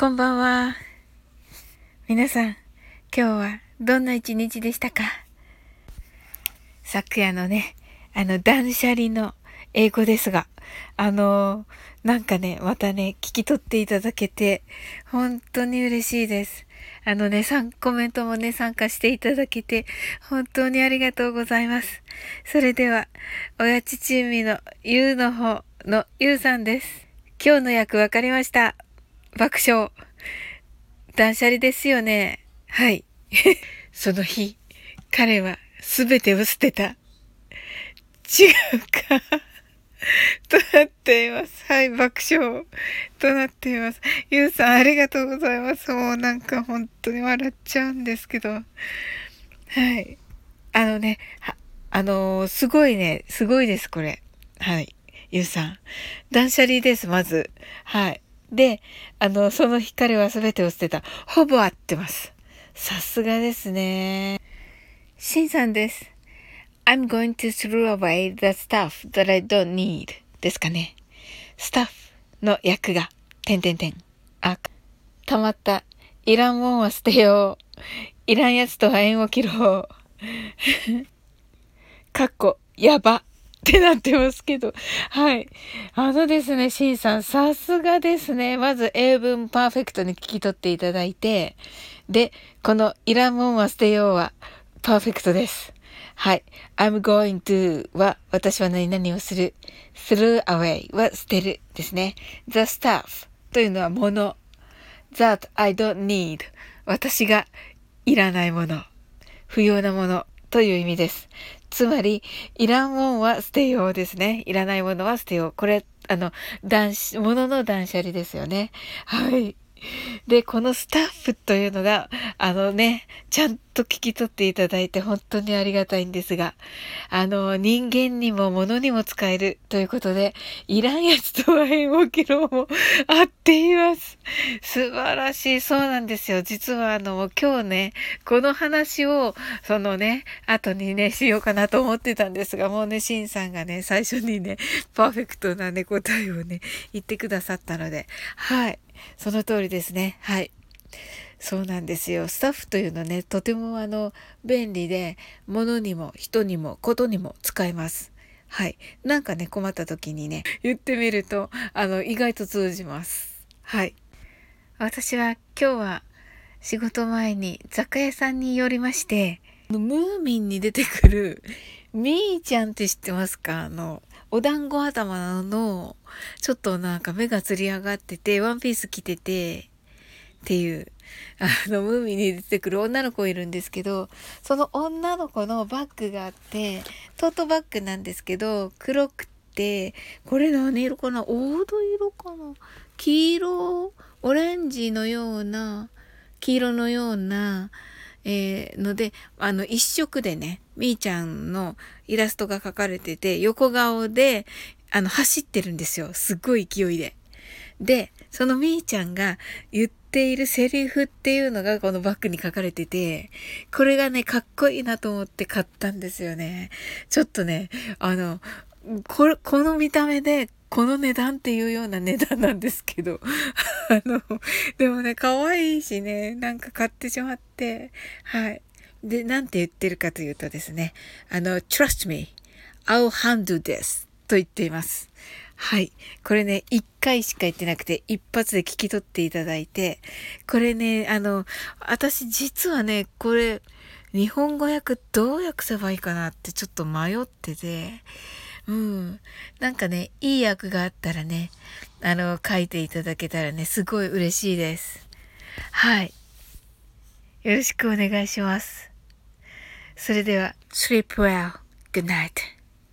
こんばんは。皆さん、今日はどんな一日でしたか？昨夜のね、あの断捨離の英語ですが、あのなんかね、またね、聞き取っていただけて、本当に嬉しいです。あのね、さん、コメントもね、参加していただけて、本当にありがとうございます。それでは、おやちチームのゆうの方のゆうさんです。今日の役わかりました。爆笑。断捨離ですよね。はい。その日、彼は全てを捨てた。違うかとなっています。はい、爆笑となっています。ゆうさん、ありがとうございます。もうなんか本当に笑っちゃうんですけど。はい。あのね、あのー、すごいね、すごいです、これ。はい。ゆうさん。断捨離です、まず。はい。で、あの、その日彼は全てを捨てた。ほぼ合ってます。さすがですね。シンさんです。I'm going to throw away the stuff that I don't need ですかね。スタッフの役が、てんてんてん。あ、たまった。いらんもんは捨てよう。いらんやつとは縁を切ろう。かっこ、やば。ってなってますけど。はい。あのですね、シンさん、さすがですね。まず英文パーフェクトに聞き取っていただいて、で、このいらんもんは捨てようはパーフェクトです。はい。I'm going to は私は何々をする。throw away は捨てるですね。the stuff というのはもの。that I don't need 私がいらないもの。不要なものという意味です。つまり、いらんもんは捨てようですね。いらないものは捨てよう。これ、あの、断、ものの断捨離ですよね。はい。で、このスタッフというのが、あのね、ちゃんと聞き取っていただいて本当にありがたいんですが、あの、人間にも物にも使えるということで、いらんやつとは縁を切ろうも合っています。素晴らしい。そうなんですよ。実はあの、今日ね、この話を、そのね、後にね、しようかなと思ってたんですが、もうね、シンさんがね、最初にね、パーフェクトなね、答えをね、言ってくださったので、はい。その通りですね。はい。そうなんですよ。スタッフというのはね、とてもあの、便利で、物にも人にもことにも使えます。はい。なんかね、困った時にね、言ってみると、あの、意外と通じます。はい。私は今日は仕事前に雑貨屋さんに寄りまして、ムーミンに出てくるみーちゃんって知ってますか？あの、お団子頭の、ちょっとなんか目がつり上がってて、ワンピース着てて、っていう、あの、ムーミーに出てくる女の子いるんですけど、その女の子のバッグがあって、トートバッグなんですけど、黒くて、これ何色かな？黄土色かな？黄色、オレンジのような、黄色のような、えー、ので、あの、一色でね、みーちゃんのイラストが描かれてて、横顔で、あの、走ってるんですよ。すっごい勢いで。で、そのみーちゃんが言っているセリフっていうのがこのバッグに書かれてて、これがね、かっこいいなと思って買ったんですよね。ちょっとね、あの、こ、この見た目でこの値段っていうような値段なんですけど、あの、でもね、可愛いしね、なんか買ってしまって、はい。で、なんて言ってるかというとですね、あの、trust me, I'll handle this と言っています。はい。これね、一回しか言ってなくて、一発で聞き取っていただいて、これね、あの、私実はね、これ、日本語訳どう訳せばいいかなってちょっと迷ってて、うん。なんかね、いい役があったらね、あの、書いていただけたらね、すごい嬉しいです。はい。よろしくお願いします。それでは、sleep well. Good night.